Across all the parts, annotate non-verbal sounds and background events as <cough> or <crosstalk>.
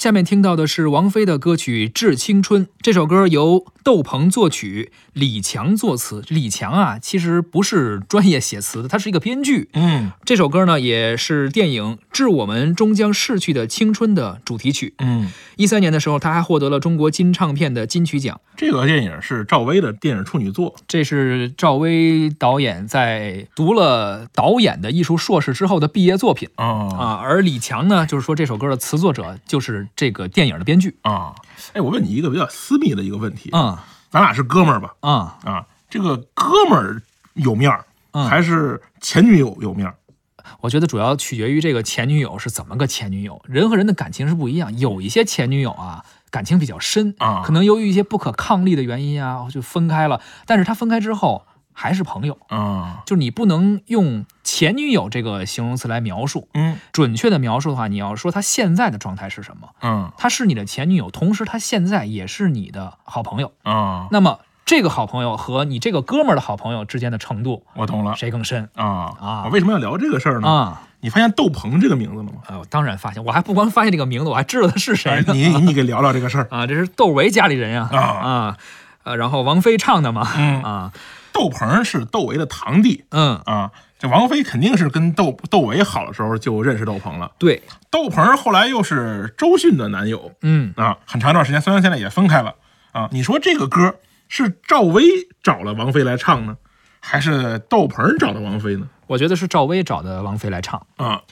下面听到的是王菲的歌曲《致青春》，这首歌由窦鹏作曲，李强作词。李强啊，其实不是专业写词的，他是一个编剧。嗯这首歌呢，也是电影《致我们终将逝去的青春》的主题曲。嗯，一三年的时候，他还获得了中国金唱片的金曲奖。这个电影是赵薇的电影处女作。这是赵薇导演在读了导演的艺术硕士之后的毕业作品啊啊。而李强呢，就是说这首歌的词作者就是这个电影的编剧。啊！哎，我问你一个比较私密的一个问题，啊咱俩是哥们儿吧？啊啊，这个哥们儿有面儿，嗯还是前女友有面儿？我觉得主要取决于这个前女友是怎么个前女友，人和人的感情是不一样。有一些前女友啊，感情比较深啊可能由于一些不可抗力的原因啊，就分开了。但是他分开之后还是朋友，啊，就是你不能用前女友这个形容词来描述。嗯准确的描述的话，你要说他现在的状态是什么？嗯他是你的前女友，同时他现在也是你的好朋友。啊，那么这个好朋友和你这个哥们儿的好朋友之间的程度，我懂了谁更深啊啊我为什么要聊这个事儿呢？啊？你发现窦鹏这个名字了吗？啊，我当然发现，我还不光发现这个名字，我还知道他是谁哎，呢。你 <laughs> 你你给聊聊这个事儿。啊，这是窦唯家里人呀啊啊，呃，然后王菲唱的嘛，嗯啊，窦鹏是窦唯的堂弟。嗯，啊，这王菲肯定是跟窦窦唯好的时候就认识窦鹏了。对，窦鹏后来又是周迅的男友。嗯，啊，很长一段时间，虽然现在也分开了。啊。你说这个歌是赵薇找了王菲来唱呢，还是窦鹏找的王菲呢？我觉得是赵薇找的王菲来唱，啊，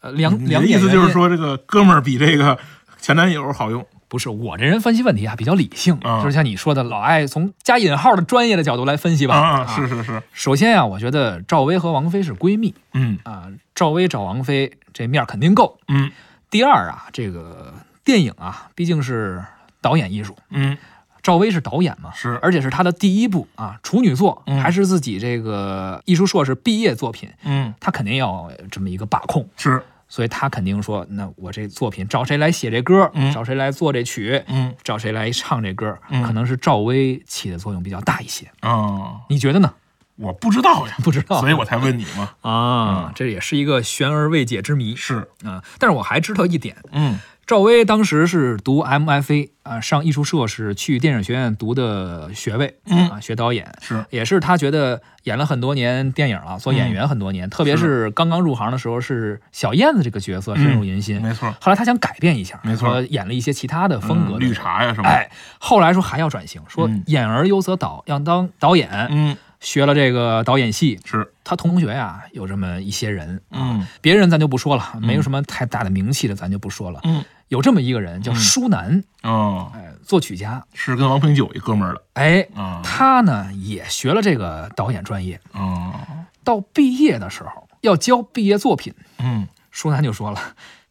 呃，两你两意思就是说这个哥们儿比这个前男友好用不是我这人分析问题啊比较理性，啊。就是像你说的，老爱从加引号的专业的角度来分析吧。啊？是是是，首先啊，我觉得赵薇和王菲是闺蜜。嗯。啊，赵薇找王菲这面肯定够。嗯。第二啊，这个电影啊，毕竟是导演艺术，嗯。赵薇是导演嘛，是。而且是她的第一部啊处女作，嗯。还是自己这个艺术硕士毕业作品，嗯。她肯定要这么一个把控，是所以他肯定说，那我这作品找谁来写这歌，嗯。找谁来做这曲，嗯。找谁来唱这歌，嗯。可能是赵薇起的作用比较大一些，嗯，你觉得呢？我不知道呀，<laughs> 不知道。所以我才问你嘛。啊，这也是一个悬而未解之谜。是，啊。但是我还知道一点，嗯赵薇当时是读 MFA 啊，上艺术硕士，去电影学院读的学位，嗯。啊，学导演。是。也是他觉得演了很多年电影了，做演员很多年，特别是刚刚入行的时候是小燕子这个角色深入人心。没错，后来他想改变一下，没错。演了一些其他的风格绿茶呀什么的，哎，后来说还要转型，说嗯。演而优则导，要当导演，嗯学了这个导演系。是，他同学呀、有这么一些人，嗯。别人咱就不说了，没有什么太大的名气的，咱就不说了。嗯。有这么一个人叫舒楠，哦，哎，作曲家，是跟王平九一哥们儿的哎，啊。他呢也学了这个导演专业，哦。到毕业的时候要交毕业作品，嗯。舒楠就说了，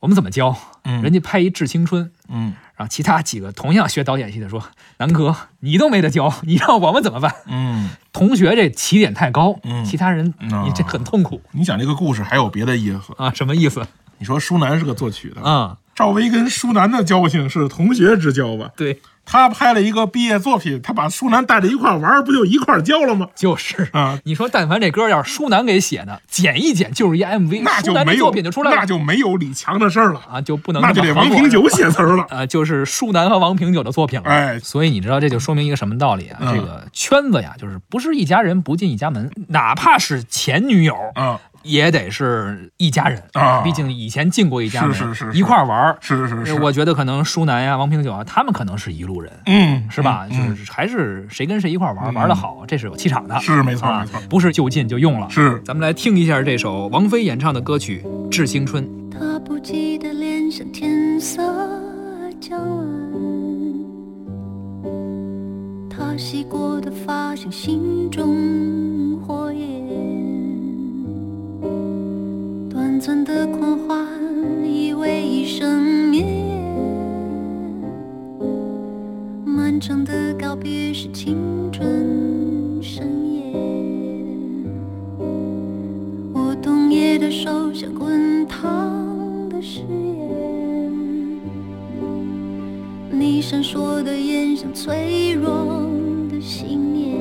我们怎么教？嗯人家拍一《致青春》，嗯然后其他几个同样学导演系的说，南哥你都没得教，<laughs> 你让我们怎么办？嗯，同学这起点太高，嗯其他人嗯你这很痛苦你讲这个故事还有别的意思？啊，什么意思你说舒楠是个作曲的，啊？赵薇跟舒楠的交情是同学之交吧？对，他拍了一个毕业作品，他把舒楠带着一块玩，不就一块儿交了吗？就是啊，你说但凡这歌要是舒楠给写的，剪一剪就是一 MV，那就没有作品就出来了，那就没有李强的事儿了，啊，就不能那就得王平九写词儿了。啊，<laughs> 就是舒楠和王平九的作品了。哎所以你知道这就说明一个什么道理啊？嗯这个圈子呀，就是不是一家人不进一家门，哪怕是前女友。啊，也得是一家人啊毕竟以前进过一家门，是是是是一块玩儿。是是是，我觉得可能舒楠呀、王平九啊，他们可能是一路人，嗯，是吧？嗯就是还是谁跟谁一块玩玩的好，这是有气场的。是没错啊没错，不是就近就用了。是咱们来听一下这首王菲演唱的歌曲《致青春》。他不羁的脸像天色将晚，他洗过的发像心中火焰，短暂的狂欢以为一生绵延，漫长的告别是青春盛宴。我冬夜的手像滚烫的誓言，你闪烁的眼像脆弱的信念，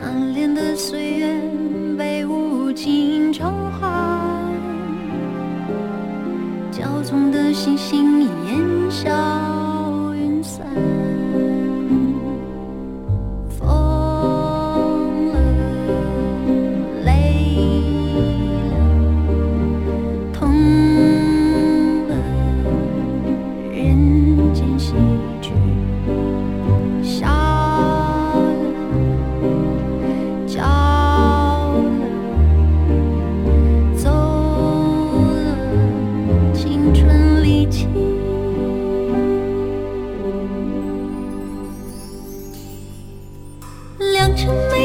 贪恋的岁月